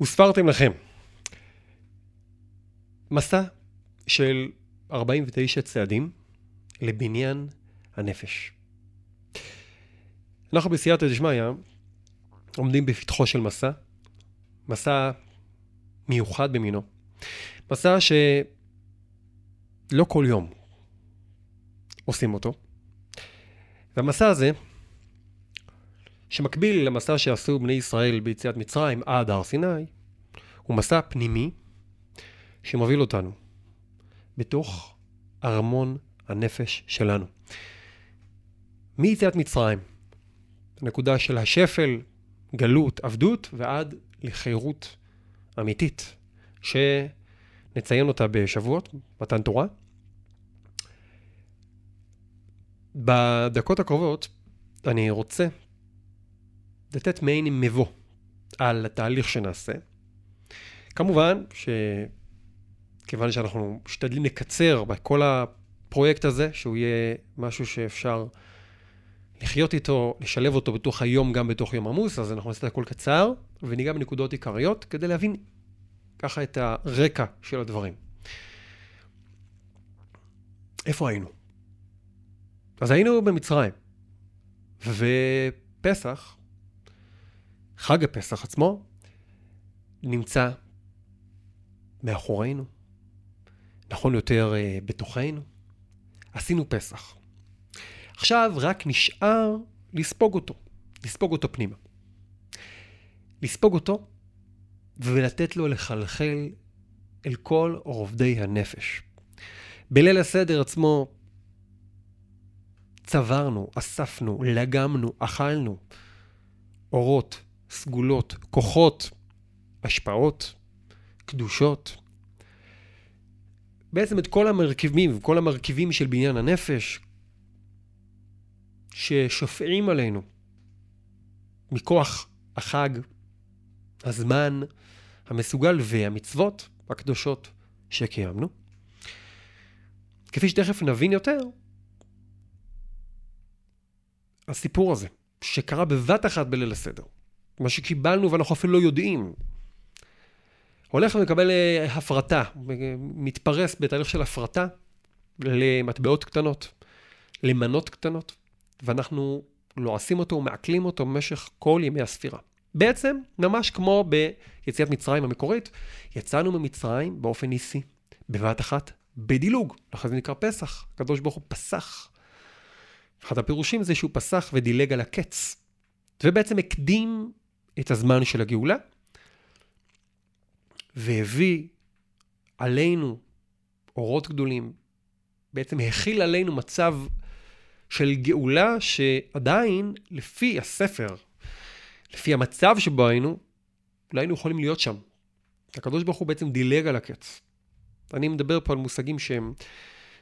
וספרתם לכם. מסע של 49 צעדים לבניין הנפש. אנחנו בסייעתא דשמיא עומדים בפתחו של מסע, מסע מיוחד במינו. מסע שלא כל יום עושים אותו. והמסע הזה, שמקביל למסע שעשו בני ישראל ביציאת מצרים עד הר סיני, הוא מסע פנימי שמוביל אותנו בתוך ארמון הנפש שלנו. מיציאת מצרים, הנקודה של השפל, גלות, עבדות, ועד לחירות אמיתית, שנציין אותה בשבועות, מתן תורה. בדקות הקרובות אני רוצה לתת מעין מבוא על התהליך שנעשה. כמובן שכיוון שאנחנו משתדלים לקצר בכל הפרויקט הזה, שהוא יהיה משהו שאפשר לחיות איתו, לשלב אותו בתוך היום, גם בתוך יום עמוס, אז אנחנו נעשה את הכל קצר, וניגע בנקודות עיקריות כדי להבין ככה את הרקע של הדברים. איפה היינו? אז היינו במצרים, ופסח, חג הפסח עצמו, נמצא מאחורינו, נכון יותר אה, בתוכנו. עשינו פסח. עכשיו רק נשאר לספוג אותו, לספוג אותו פנימה. לספוג אותו ולתת לו לחלחל אל כל רובדי הנפש. בליל הסדר עצמו צברנו, אספנו, לגמנו, אכלנו אורות, סגולות, כוחות, השפעות, קדושות. בעצם את כל המרכיבים, כל המרכיבים של בניין הנפש, ששופעים עלינו מכוח החג, הזמן המסוגל והמצוות הקדושות שקיימנו. כפי שתכף נבין יותר, הסיפור הזה, שקרה בבת אחת בליל הסדר, מה שקיבלנו ואנחנו אפילו לא יודעים, הולך ומקבל אה, הפרטה, מתפרס בתהליך של הפרטה למטבעות קטנות, למנות קטנות, ואנחנו לועסים אותו ומעכלים אותו במשך כל ימי הספירה. בעצם, ממש כמו ביציאת מצרים המקורית, יצאנו ממצרים באופן ניסי, בבת אחת, בדילוג, לכן זה נקרא פסח. הקדוש ברוך הוא פסח. אחד הפירושים זה שהוא פסח ודילג על הקץ, ובעצם הקדים את הזמן של הגאולה, והביא עלינו אורות גדולים, בעצם הכיל עלינו מצב של גאולה שעדיין, לפי הספר, לפי המצב שבו היינו, לא היינו יכולים להיות שם. הקדוש ברוך הוא בעצם דילג על הקץ. אני מדבר פה על מושגים שהם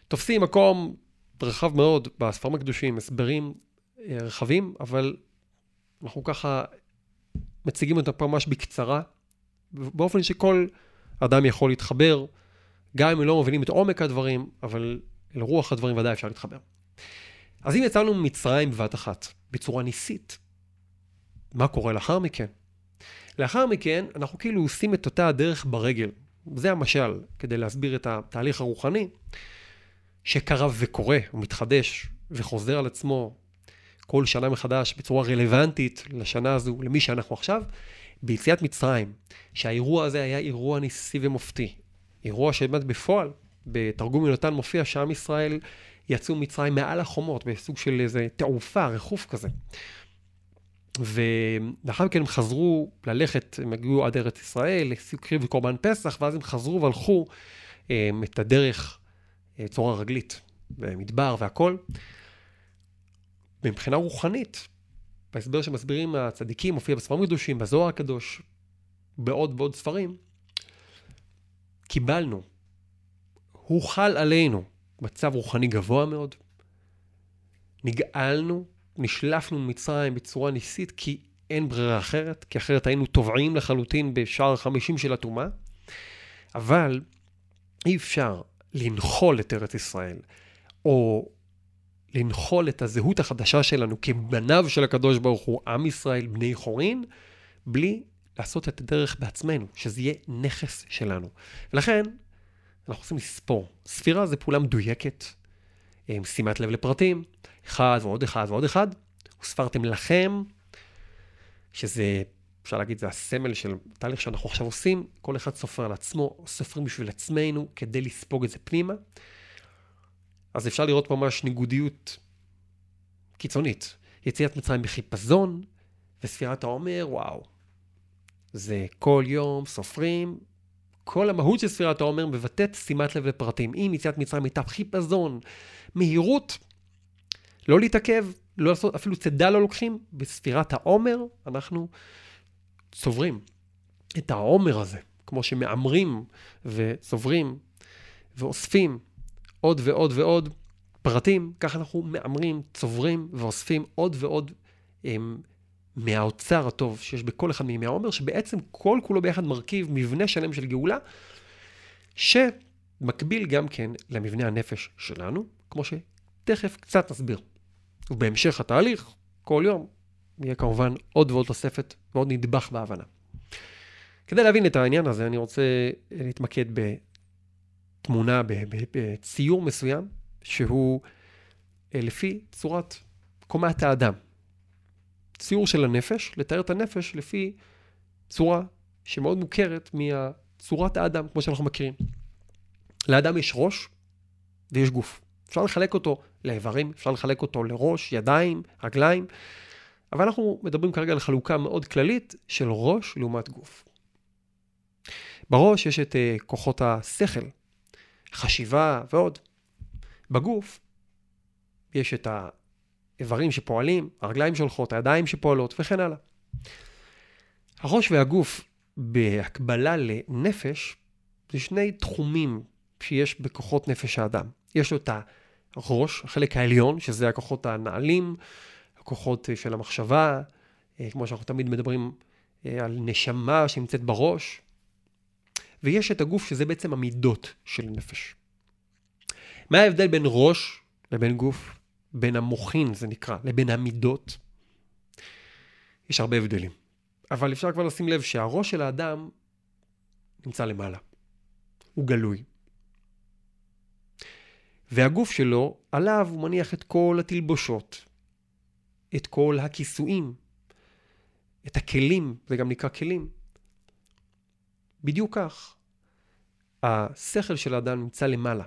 תופסים מקום רחב מאוד בספרים הקדושים, הסברים אה, רחבים, אבל אנחנו ככה מציגים אותם פה ממש בקצרה, באופן שכל אדם יכול להתחבר, גם אם לא מבינים את עומק הדברים, אבל אל רוח הדברים ודאי אפשר להתחבר. אז אם יצאנו ממצרים בבת אחת, בצורה ניסית, מה קורה לאחר מכן? לאחר מכן, אנחנו כאילו עושים את אותה הדרך ברגל. זה המשל, כדי להסביר את התהליך הרוחני, שקרה וקורה, הוא מתחדש וחוזר על עצמו כל שנה מחדש בצורה רלוונטית לשנה הזו, למי שאנחנו עכשיו, ביציאת מצרים, שהאירוע הזה היה אירוע ניסי ומופתי. אירוע שבאמת בפועל, בתרגום יונתן מופיע שעם ישראל יצאו ממצרים מעל החומות, בסוג של איזה תעופה, ריחוף כזה. ולאחר מכן הם חזרו ללכת, הם הגיעו עד ארץ ישראל, הקריבו קורבן פסח, ואז הם חזרו והלכו הם, את הדרך אה, רגלית, במדבר והכל. מבחינה רוחנית, בהסבר שמסבירים הצדיקים, מופיע בספרים קדושים, בזוהר הקדוש, בעוד ועוד ספרים, קיבלנו, הוחל עלינו מצב רוחני גבוה מאוד, נגאלנו, נשלפנו ממצרים בצורה ניסית, כי אין ברירה אחרת, כי אחרת היינו טובעים לחלוטין בשער החמישים של הטומאה, אבל אי אפשר לנחול את ארץ ישראל, או לנחול את הזהות החדשה שלנו כבניו של הקדוש ברוך הוא, עם ישראל, בני חורין, בלי לעשות את הדרך בעצמנו, שזה יהיה נכס שלנו. ולכן, אנחנו רוצים לספור. ספירה זה פעולה מדויקת, עם שימת לב לפרטים, אחד ועוד אחד ועוד אחד, וספרתם לכם, שזה, אפשר להגיד, זה הסמל של תהליך שאנחנו עכשיו עושים, כל אחד סופר על עצמו, סופרים בשביל עצמנו כדי לספוג את זה פנימה. אז אפשר לראות ממש ניגודיות קיצונית. יציאת מצרים בחיפזון, וספירת העומר, וואו. זה כל יום סופרים, כל המהות של ספירת העומר מבטאת שימת לב לפרטים. אם יציאת מצרים הייתה חיפזון, מהירות, לא להתעכב, לא לעשות, אפילו צידה לא לוקחים, בספירת העומר אנחנו צוברים את העומר הזה, כמו שמהמרים וצוברים ואוספים עוד ועוד ועוד פרטים, ככה אנחנו מהמרים, צוברים ואוספים עוד ועוד הם, מהאוצר הטוב שיש בכל אחד מימי העומר, שבעצם כל כולו ביחד מרכיב מבנה שלם של גאולה, שמקביל גם כן למבנה הנפש שלנו, כמו שתכף קצת נסביר. ובהמשך התהליך, כל יום, יהיה כמובן עוד ועוד תוספת ועוד נדבך בהבנה. כדי להבין את העניין הזה, אני רוצה להתמקד בתמונה, בציור מסוים, שהוא אה, לפי צורת קומת האדם. ציור של הנפש, לתאר את הנפש לפי צורה שמאוד מוכרת מצורת האדם, כמו שאנחנו מכירים. לאדם יש ראש ויש גוף. אפשר לחלק אותו לאיברים, אפשר לחלק אותו לראש, ידיים, רגליים, אבל אנחנו מדברים כרגע על חלוקה מאוד כללית של ראש לעומת גוף. בראש יש את uh, כוחות השכל, חשיבה ועוד. בגוף יש את האיברים שפועלים, הרגליים שהולכות, הידיים שפועלות וכן הלאה. הראש והגוף בהקבלה לנפש זה שני תחומים שיש בכוחות נפש האדם. יש לו את הראש, החלק העליון, שזה הכוחות הנעלים, הכוחות של המחשבה, אה, כמו שאנחנו תמיד מדברים אה, על נשמה שנמצאת בראש, ויש את הגוף שזה בעצם המידות של נפש. מה ההבדל בין ראש לבין גוף? בין המוחין, זה נקרא, לבין המידות? יש הרבה הבדלים. אבל אפשר כבר לשים לב שהראש של האדם נמצא למעלה. הוא גלוי. והגוף שלו, עליו הוא מניח את כל התלבושות, את כל הכיסויים, את הכלים, זה גם נקרא כלים. בדיוק כך. השכל של האדם נמצא למעלה.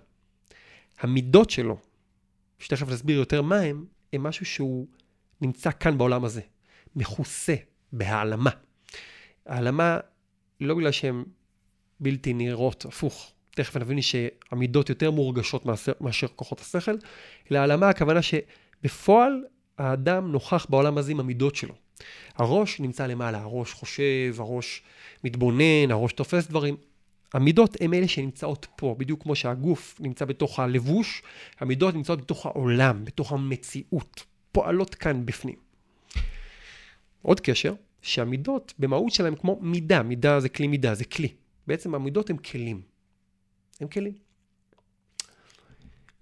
המידות שלו, שתכף נסביר יותר מה הם, הם משהו שהוא נמצא כאן בעולם הזה, מכוסה בהעלמה. העלמה, לא בגלל שהן בלתי נראות, הפוך, תכף נבין שהמידות יותר מורגשות מאשר, מאשר כוחות השכל, אלא העלמה הכוונה שבפועל האדם נוכח בעולם הזה עם המידות שלו. הראש נמצא למעלה, הראש חושב, הראש מתבונן, הראש תופס דברים. המידות הן אלה שנמצאות פה, בדיוק כמו שהגוף נמצא בתוך הלבוש, המידות נמצאות בתוך העולם, בתוך המציאות, פועלות כאן בפנים. עוד קשר, שהמידות במהות שלהם כמו מידה, מידה זה כלי מידה, זה כלי. בעצם המידות הן כלים. הם כלים.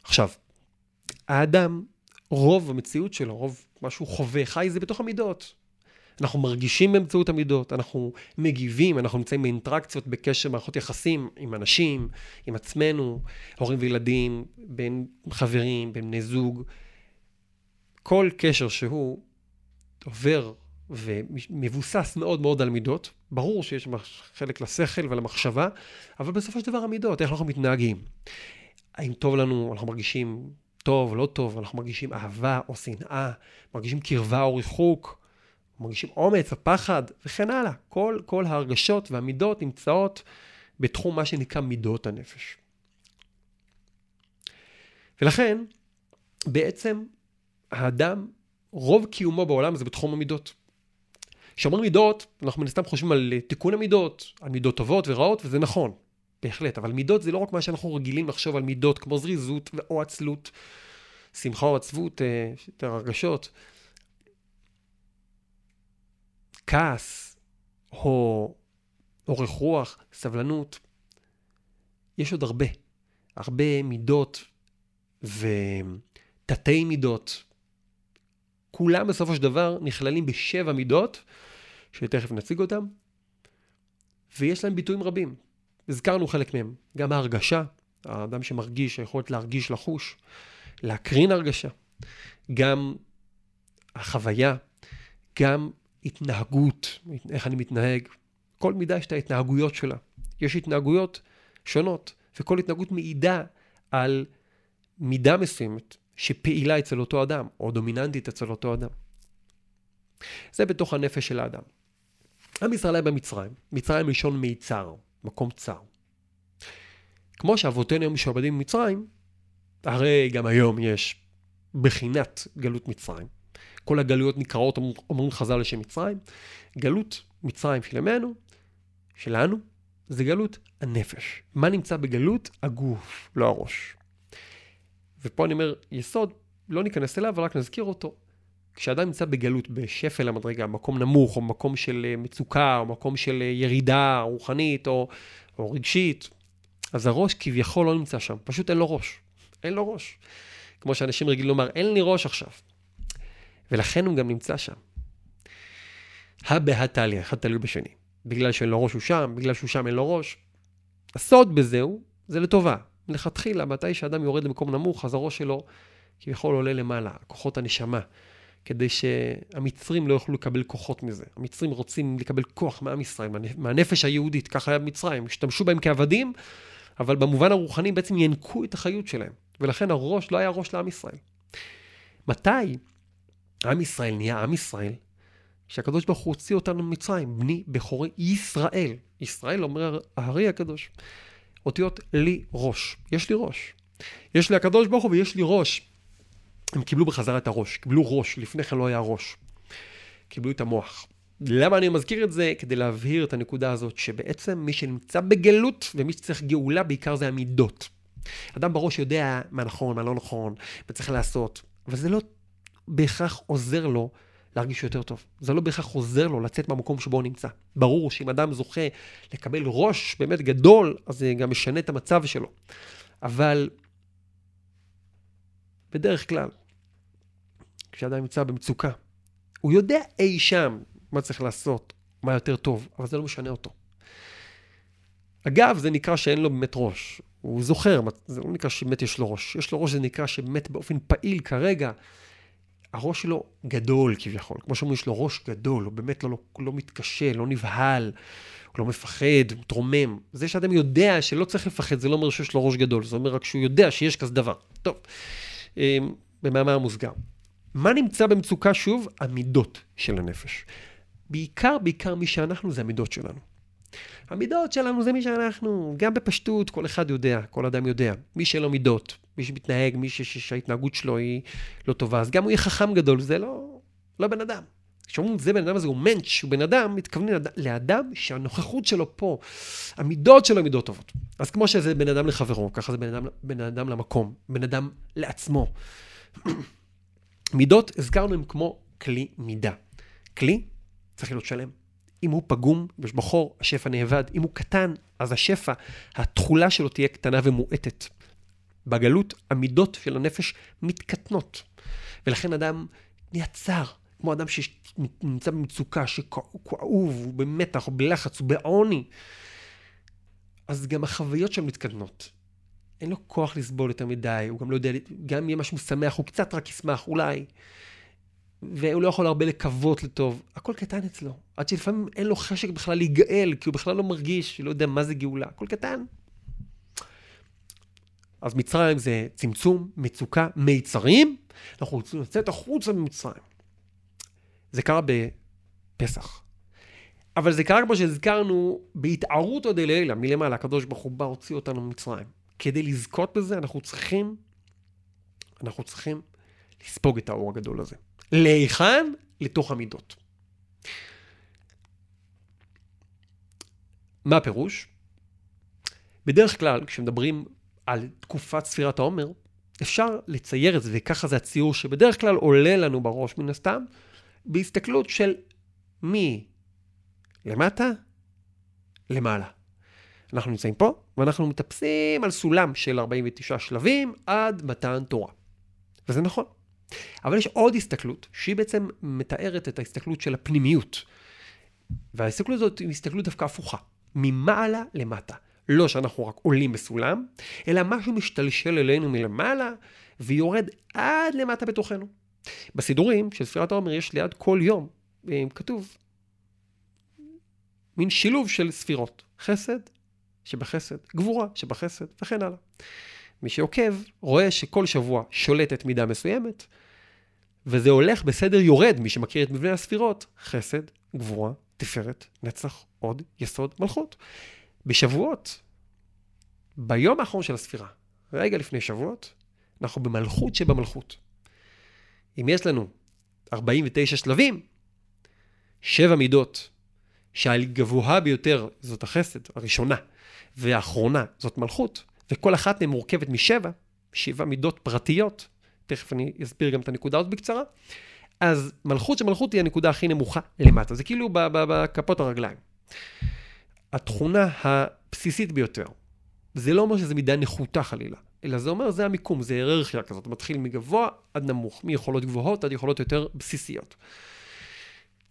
עכשיו, האדם, רוב המציאות שלו, רוב מה שהוא חווה, חי, זה בתוך המידות. אנחנו מרגישים באמצעות המידות, אנחנו מגיבים, אנחנו נמצאים באינטראקציות, בקשר, מערכות יחסים עם אנשים, עם עצמנו, הורים וילדים, בין חברים, בין בני זוג. כל קשר שהוא עובר ומבוסס מאוד מאוד על מידות. ברור שיש חלק לשכל ולמחשבה, אבל בסופו של דבר המידות, איך אנחנו מתנהגים. האם טוב לנו, אנחנו מרגישים טוב, לא טוב, אנחנו מרגישים אהבה או שנאה, מרגישים קרבה או ריחוק, מרגישים אומץ או פחד, וכן הלאה. כל, כל ההרגשות והמידות נמצאות בתחום מה שנקרא מידות הנפש. ולכן, בעצם האדם, רוב קיומו בעולם זה בתחום המידות. כשאומרים מידות, אנחנו מן הסתם חושבים על תיקון המידות, על מידות טובות ורעות, וזה נכון, בהחלט, אבל מידות זה לא רק מה שאנחנו רגילים לחשוב על מידות, כמו זריזות או עצלות, שמחה או עצבות, אה, יותר הרגשות. כעס, או אורך רוח, סבלנות. יש עוד הרבה, הרבה מידות ותתי מידות. כולם בסופו של דבר נכללים בשבע מידות, שתכף נציג אותם, ויש להם ביטויים רבים. הזכרנו חלק מהם, גם ההרגשה, האדם שמרגיש, היכולת להרגיש, לחוש, להקרין הרגשה, גם החוויה, גם התנהגות, איך אני מתנהג. כל מידה יש את ההתנהגויות שלה. יש התנהגויות שונות, וכל התנהגות מעידה על מידה מסוימת שפעילה אצל אותו אדם, או דומיננטית אצל אותו אדם. זה בתוך הנפש של האדם. עם ישראל היה במצרים, מצרים ראשון מיצר, מקום צר. כמו שאבותינו היום משועבדים במצרים, הרי גם היום יש בחינת גלות מצרים. כל הגלויות נקראות, אומרים חז"ל לשם מצרים. גלות מצרים של ימינו, שלנו, זה גלות הנפש. מה נמצא בגלות? הגוף, לא הראש. ופה אני אומר, יסוד, לא ניכנס אליו, רק נזכיר אותו. כשאדם נמצא בגלות, בשפל המדרגה, מקום נמוך, או מקום של אה, מצוקה, או מקום של אה, ירידה רוחנית, או, או רגשית, אז הראש כביכול לא נמצא שם, פשוט אין לו ראש. אין לו ראש. כמו שאנשים רגילים לומר, אין לי ראש עכשיו. ולכן הוא גם נמצא שם. תליא, אחד תלוי בשני. בגלל שאין לו ראש הוא שם, בגלל שהוא שם אין לו ראש. הסוד בזה הוא, זה לטובה. מלכתחילה, מתי שאדם יורד למקום נמוך, אז הראש שלו כביכול עולה למעלה, כוחות הנשמה, כדי שהמצרים לא יוכלו לקבל כוחות מזה. המצרים רוצים לקבל כוח מעם ישראל, מהנפש היהודית, ככה היה במצרים, השתמשו בהם כעבדים, אבל במובן הרוחני בעצם ינקו את החיות שלהם, ולכן הראש לא היה ראש לעם ישראל. מתי עם ישראל נהיה עם ישראל? כשהקדוש ברוך הוא הוציא אותנו ממצרים, בני בכורי ישראל. ישראל אומר הארי הקדוש. אותיות לי ראש. יש לי ראש. יש לי הקדוש ברוך הוא ויש לי ראש. הם קיבלו בחזרה את הראש, קיבלו ראש, לפני כן לא היה ראש. קיבלו את המוח. למה אני מזכיר את זה? כדי להבהיר את הנקודה הזאת, שבעצם מי שנמצא בגלות ומי שצריך גאולה בעיקר זה המידות. אדם בראש יודע מה נכון, מה לא נכון, מה צריך לעשות, אבל זה לא בהכרח עוזר לו להרגיש יותר טוב. זה לא בהכרח עוזר לו לצאת מהמקום שבו הוא נמצא. ברור שאם אדם זוכה לקבל ראש באמת גדול, אז זה גם משנה את המצב שלו. אבל בדרך כלל, כשאדם נמצא במצוקה, הוא יודע אי שם מה צריך לעשות, מה יותר טוב, אבל זה לא משנה אותו. אגב, זה נקרא שאין לו באמת ראש. הוא זוכר, זה לא נקרא שבאמת יש לו ראש. יש לו ראש זה נקרא שבאמת באופן פעיל כרגע הראש שלו גדול כביכול. כמו שאומרים, יש לו ראש גדול, הוא באמת לא, לא, לא מתקשה, לא נבהל, הוא לא מפחד, הוא מתרומם. זה שאדם יודע שלא צריך לפחד, זה לא אומר שיש לו ראש גדול, זה אומר רק שהוא יודע שיש כזה דבר. טוב, אמ, במאמר מוסגר. מה נמצא במצוקה שוב? המידות של הנפש. בעיקר, בעיקר מי שאנחנו זה המידות שלנו. המידות שלנו זה מי שאנחנו, גם בפשטות, כל אחד יודע, כל אדם יודע. מי שלא מידות, מי שמתנהג, מי שההתנהגות שלו היא לא טובה, אז גם הוא יהיה חכם גדול, זה לא, לא בן אדם. כשאומרים זה בן אדם הזה הוא מענץ', הוא בן אדם, מתכוונים לאדם, לאדם שהנוכחות שלו פה, המידות שלו מידות טובות. אז כמו שזה בן אדם לחברו, ככה זה בן אדם, בן אדם למקום, בן אדם לעצמו. מידות, הזכרנו הם כמו כלי מידה. כלי צריך להיות שלם. אם הוא פגום, יש בו חור, השפע נאבד. אם הוא קטן, אז השפע, התכולה שלו תהיה קטנה ומועטת. בגלות, המידות של הנפש מתקטנות. ולכן אדם נהיה צר, כמו אדם שנמצא במצוקה, שכאוב, הוא במתח, הוא בלחץ, הוא בעוני. אז גם החוויות שלו מתקטנות. אין לו כוח לסבול יותר מדי, הוא גם לא יודע, גם אם יהיה משהו שמח, הוא קצת רק ישמח, אולי. והוא לא יכול הרבה לקוות לטוב. הכל קטן אצלו. עד שלפעמים אין לו חשק בכלל להיגאל, כי הוא בכלל לא מרגיש, לא יודע מה זה גאולה. הכל קטן. אז מצרים זה צמצום, מצוקה, מיצרים. אנחנו רוצים לצאת החוצה ממצרים. זה קרה בפסח. אבל זה קרה כמו שהזכרנו, בהתערות עוד אלילה, מלמעלה, הקדוש ברוך הוא בא, הוציא אותנו ממצרים. כדי לזכות בזה, אנחנו צריכים, אנחנו צריכים לספוג את האור הגדול הזה. להיכן? לתוך המידות. מה הפירוש? בדרך כלל, כשמדברים על תקופת ספירת העומר, אפשר לצייר את זה, וככה זה הציור שבדרך כלל עולה לנו בראש מן הסתם, בהסתכלות של מי למטה, למעלה. אנחנו נמצאים פה, ואנחנו מטפסים על סולם של 49 שלבים עד מתן תורה. וזה נכון. אבל יש עוד הסתכלות, שהיא בעצם מתארת את ההסתכלות של הפנימיות. וההסתכלות הזאת היא הסתכלות דווקא הפוכה. ממעלה למטה. לא שאנחנו רק עולים בסולם, אלא משהו משתלשל אלינו מלמעלה ויורד עד למטה בתוכנו. בסידורים של ספירת העומר יש ליד כל יום, אה, כתוב, מין שילוב של ספירות. חסד שבחסד, גבורה שבחסד, וכן הלאה. מי שעוקב רואה שכל שבוע שולטת מידה מסוימת, וזה הולך בסדר יורד, מי שמכיר את מבנה הספירות, חסד, גבורה, תפארת, נצח, עוד, יסוד, מלכות. בשבועות, ביום האחרון של הספירה, רגע לפני שבועות, אנחנו במלכות שבמלכות. אם יש לנו 49 שלבים, שבע מידות, שהגבוהה ביותר זאת החסד, הראשונה, והאחרונה זאת מלכות, וכל אחת מהן מורכבת משבע, שבע מידות פרטיות, תכף אני אסביר גם את הנקודה הזאת בקצרה, אז מלכות שמלכות היא הנקודה הכי נמוכה למטה, זה כאילו בכפות הרגליים. התכונה הבסיסית ביותר, זה לא אומר שזו מידה נחותה חלילה, אלא זה אומר זה המיקום, זה היררכיה כזאת, מתחיל מגבוה עד נמוך, מיכולות גבוהות עד יכולות יותר בסיסיות.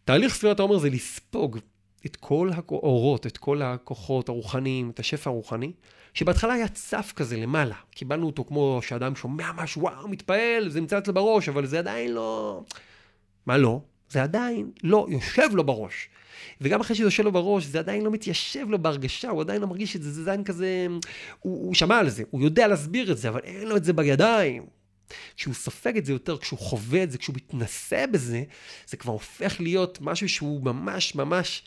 תהליך ספירת העומר זה לספוג את כל האורות, את כל הכוחות הרוחניים, את השפע הרוחני, שבהתחלה היה צף כזה למעלה. קיבלנו אותו כמו שאדם שומע משהו, וואו, מתפעל, זה נמצא אצלו בראש, אבל זה עדיין לא... מה לא? זה עדיין לא יושב לו בראש. וגם אחרי שזה יושב לו בראש, זה עדיין לא מתיישב לו בהרגשה, הוא עדיין לא מרגיש את זה, זה עדיין כזה... הוא, הוא שמע על זה, הוא יודע להסביר את זה, אבל אין לו את זה בידיים. כשהוא סופג את זה יותר, כשהוא חווה את זה, כשהוא מתנסה בזה, זה כבר הופך להיות משהו שהוא ממש ממש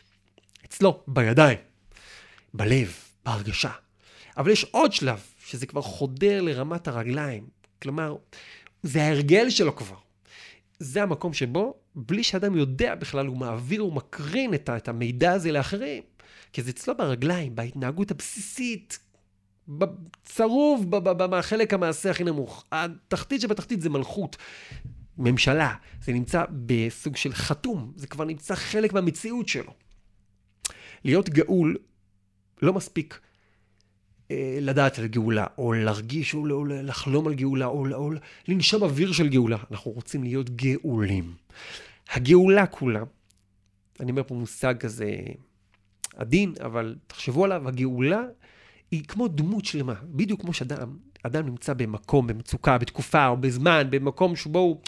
אצלו, בידיים, בלב, בהרגשה. אבל יש עוד שלב, שזה כבר חודר לרמת הרגליים. כלומר, זה ההרגל שלו כבר. זה המקום שבו, בלי שאדם יודע בכלל, הוא מעביר, הוא מקרין את, את המידע הזה לאחרים. כי זה אצלו ברגליים, בהתנהגות הבסיסית, צרוב בחלק המעשה הכי נמוך. התחתית שבתחתית זה מלכות, ממשלה. זה נמצא בסוג של חתום, זה כבר נמצא חלק מהמציאות שלו. להיות גאול לא מספיק לדעת על גאולה, או להרגיש, או, לחלום על גאולה, או, או לנשום אוויר של גאולה. אנחנו רוצים להיות גאולים. הגאולה כולה, אני אומר פה מושג כזה עדין, אבל תחשבו עליו, הגאולה היא כמו דמות שלמה, בדיוק כמו שאדם, אדם נמצא במקום, במצוקה, בתקופה או בזמן, במקום שבו הוא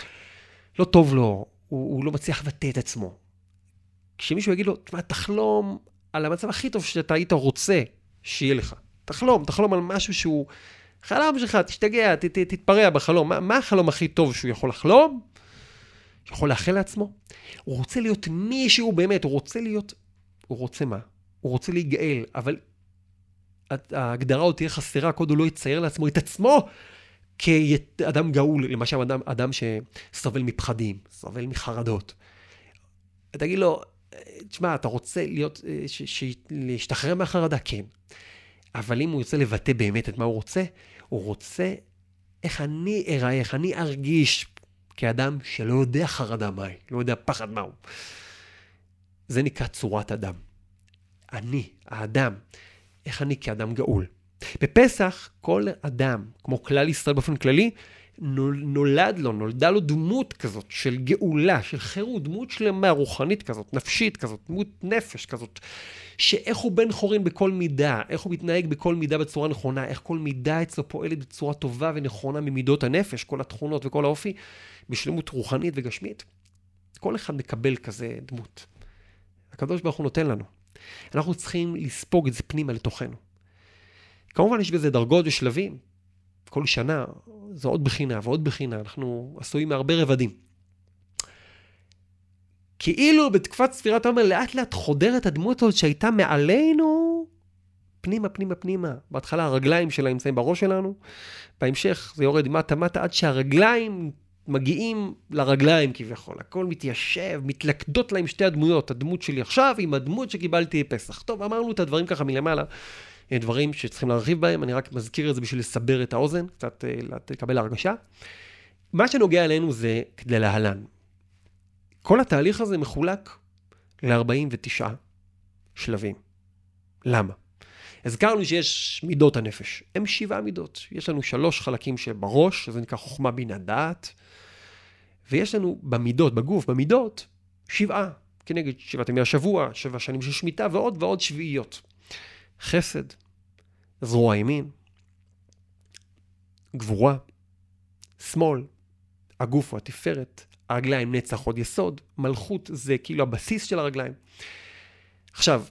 לא טוב לו, הוא, הוא לא מצליח לבטא את עצמו. כשמישהו יגיד לו, תחלום על המצב הכי טוב שאתה היית רוצה שיהיה לך. תחלום, תחלום על משהו שהוא חלום שלך, תשתגע, ת, ת, תתפרע בחלום. מה, מה החלום הכי טוב שהוא יכול לחלום? יכול לאחל לעצמו? הוא רוצה להיות מי שהוא באמת, הוא רוצה להיות... הוא רוצה מה? הוא רוצה להיגאל, אבל ההגדרה עוד תהיה חסרה, קודם הוא לא יצייר לעצמו את עצמו כאדם גאול, למשל אדם, אדם שסובל מפחדים, סובל מחרדות. תגיד לו, תשמע, אתה רוצה להיות, אה, ש, ש, להשתחרר מהחרדה? כן. אבל אם הוא יוצא לבטא באמת את מה הוא רוצה, הוא רוצה איך אני אראה, איך אני ארגיש כאדם שלא יודע חרדה מהי, לא יודע פחד מהו. זה נקרא צורת אדם. אני, האדם, איך אני כאדם גאול. בפסח, כל אדם, כמו כלל ישראל באופן כללי, נולד לו, נולדה לו דמות כזאת של גאולה, של חירות, דמות שלמה, רוחנית כזאת, נפשית כזאת, דמות נפש כזאת, שאיך הוא בן חורין בכל מידה, איך הוא מתנהג בכל מידה בצורה נכונה, איך כל מידה אצלו פועלת בצורה טובה ונכונה ממידות הנפש, כל התכונות וכל האופי, בשלמות רוחנית וגשמית. כל אחד מקבל כזה דמות. הקדוש ברוך הוא נותן לנו. אנחנו צריכים לספוג את זה פנימה לתוכנו. כמובן יש בזה דרגות ושלבים. כל שנה זו עוד בחינה ועוד בחינה, אנחנו עשויים מהרבה רבדים. כאילו בתקופת ספירת העומר לאט לאט חודרת הדמות הזאת שהייתה מעלינו פנימה, פנימה, פנימה. בהתחלה הרגליים שלה נמצאים בראש שלנו, בהמשך זה יורד מטה מטה עד שהרגליים מגיעים לרגליים כביכול. הכל מתיישב, מתלכדות להם שתי הדמויות, הדמות שלי עכשיו עם הדמות שקיבלתי בפסח. טוב, אמרנו את הדברים ככה מלמעלה. דברים שצריכים להרחיב בהם, אני רק מזכיר את זה בשביל לסבר את האוזן, קצת אה, לקבל הרגשה. מה שנוגע אלינו זה כדלהלן. כל התהליך הזה מחולק ל-49 שלבים. למה? הזכרנו שיש מידות הנפש. הם שבעה מידות. יש לנו שלוש חלקים שבראש, שזה נקרא חוכמה בינה דעת, ויש לנו במידות, בגוף, במידות, שבעה, כנגד שבעת ימי השבוע, שבע שנים של שמיטה ועוד ועוד שביעיות. חסד, זרוע ימין, גבורה, שמאל, הגוף הוא התפארת, הרגליים נצח עוד יסוד, מלכות זה כאילו הבסיס של הרגליים. עכשיו,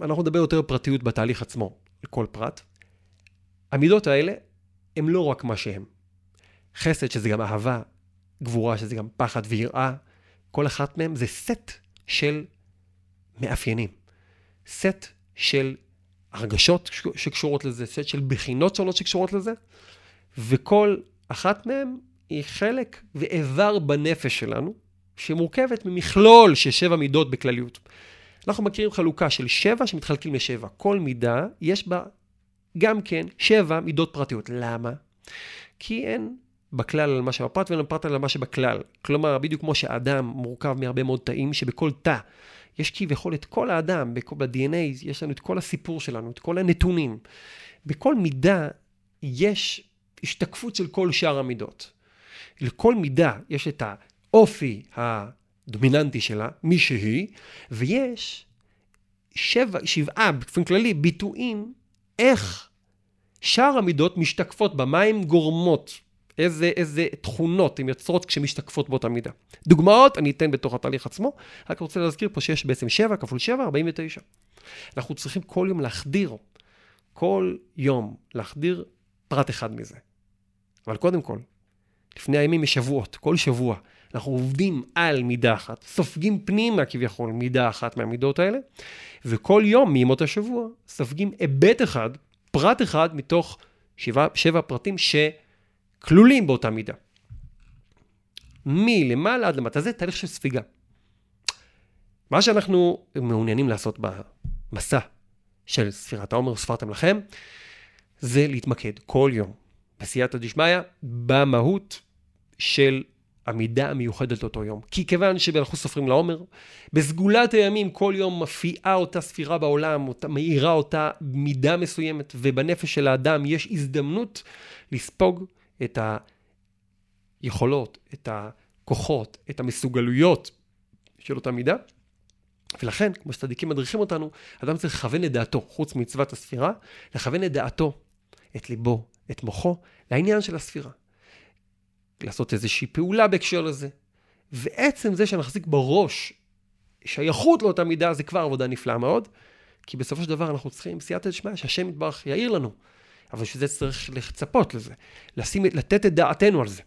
אנחנו נדבר יותר בפרטיות בתהליך עצמו, לכל פרט. המידות האלה הם לא רק מה שהם. חסד, שזה גם אהבה, גבורה, שזה גם פחד ויראה, כל אחת מהם זה סט של מאפיינים. סט של הרגשות שקשורות לזה, סט של בחינות שונות שקשורות לזה, וכל אחת מהן היא חלק ואיבר בנפש שלנו, שמורכבת ממכלול של שבע מידות בכלליות. אנחנו מכירים חלוקה של שבע שמתחלקים לשבע. כל מידה, יש בה גם כן שבע מידות פרטיות. למה? כי אין בכלל על מה שבפרט ואין בפרט על מה שבכלל. כלומר, בדיוק כמו שהאדם מורכב מהרבה מאוד תאים, שבכל תא יש כביכול את כל האדם, ב-DNA יש לנו את כל הסיפור שלנו, את כל הנתונים. בכל מידה יש השתקפות של כל שאר המידות. לכל מידה יש את האופי הדומיננטי שלה, מי שהיא, ויש שבע, שבעה, באופן כללי, ביטויים איך שאר המידות משתקפות בה, מה הן גורמות, איזה, איזה תכונות הן יוצרות כשמשתקפות באותה מידה. דוגמאות אני אתן בתוך התהליך עצמו, רק רוצה להזכיר פה שיש בעצם 7 כפול 7, 49. אנחנו צריכים כל יום להחדיר, כל יום להחדיר פרט אחד מזה. אבל קודם כל, לפני הימים יש שבועות, כל שבוע אנחנו עובדים על מידה אחת, סופגים פנימה כביכול מידה אחת מהמידות האלה, וכל יום מימות השבוע סופגים היבט אחד, פרט אחד מתוך שבע, שבע פרטים שכלולים באותה מידה. מלמעלה עד למטה, זה תהליך של ספיגה. מה שאנחנו מעוניינים לעשות במסע של ספירת העומר, ספרתם לכם, זה להתמקד כל יום בסייעתא דשמיא במהות של המידה המיוחדת לאותו יום. כי כיוון שאנחנו סופרים לעומר, בסגולת הימים כל יום מופיעה אותה ספירה בעולם, אותה, מאירה אותה מידה מסוימת, ובנפש של האדם יש הזדמנות לספוג את היכולות, את הכוחות, את המסוגלויות של אותה מידה. ולכן, כמו שצדיקים מדריכים אותנו, אדם צריך לכוון את דעתו, חוץ ממצוות הספירה, לכוון את דעתו, את ליבו, את מוחו, לעניין של הספירה. לעשות איזושהי פעולה בהקשר לזה. ועצם זה שנחזיק בראש שייכות לאותה מידה, זה כבר עבודה נפלאה מאוד, כי בסופו של דבר אנחנו צריכים סייעתא דשמיא, שהשם יתברך יעיר לנו. אבל בשביל זה צריך לצפות לזה, לשים, לתת את דעתנו על זה.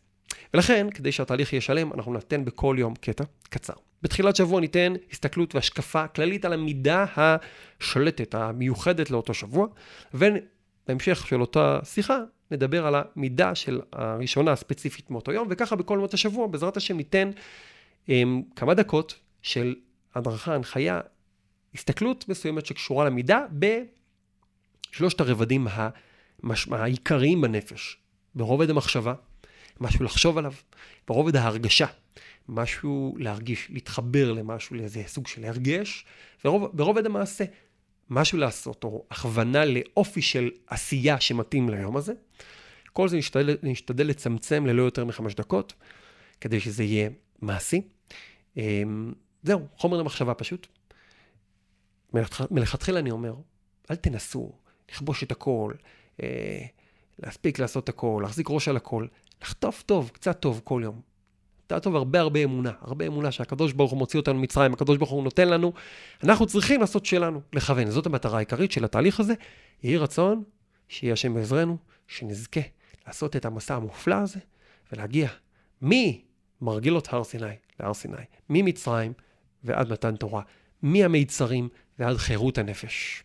ולכן, כדי שהתהליך יהיה שלם, אנחנו ניתן בכל יום קטע קצר. בתחילת שבוע ניתן הסתכלות והשקפה כללית על המידה השולטת, המיוחדת לאותו שבוע, ובהמשך של אותה שיחה נדבר על המידה של הראשונה הספציפית מאותו יום, וככה בכל ימות השבוע, בעזרת השם ניתן um, כמה דקות של הדרכה, הנחיה, הסתכלות מסוימת שקשורה למידה בשלושת הרבדים המש... העיקריים בנפש. ברובד המחשבה, משהו לחשוב עליו, ברובד ההרגשה, משהו להרגיש, להתחבר למשהו, לאיזה סוג של הרגש, וברובד המעשה, משהו לעשות, או הכוונה לאופי של עשייה שמתאים ליום הזה. כל זה נשתדל, נשתדל לצמצם ללא יותר מחמש דקות, כדי שזה יהיה מעשי. אמ, זהו, חומר למחשבה פשוט. מלכתחילה אני אומר, אל תנסו לכבוש את הכל, אה, להספיק לעשות הכל, להחזיק ראש על הכל, לחטוף טוב, קצת טוב כל יום. קצת טוב, הרבה הרבה אמונה, הרבה אמונה שהקדוש ברוך הוא מוציא אותנו ממצרים, הקדוש ברוך הוא נותן לנו, אנחנו צריכים לעשות שלנו, לכוון. זאת המטרה העיקרית של התהליך הזה. יהי רצון שיהיה השם בעזרנו, שנזכה לעשות את המסע המופלא הזה ולהגיע ממרגלות הר סיני להר סיני, ממצרים ועד מתן תורה, מהמיצרים ועד חירות הנפש.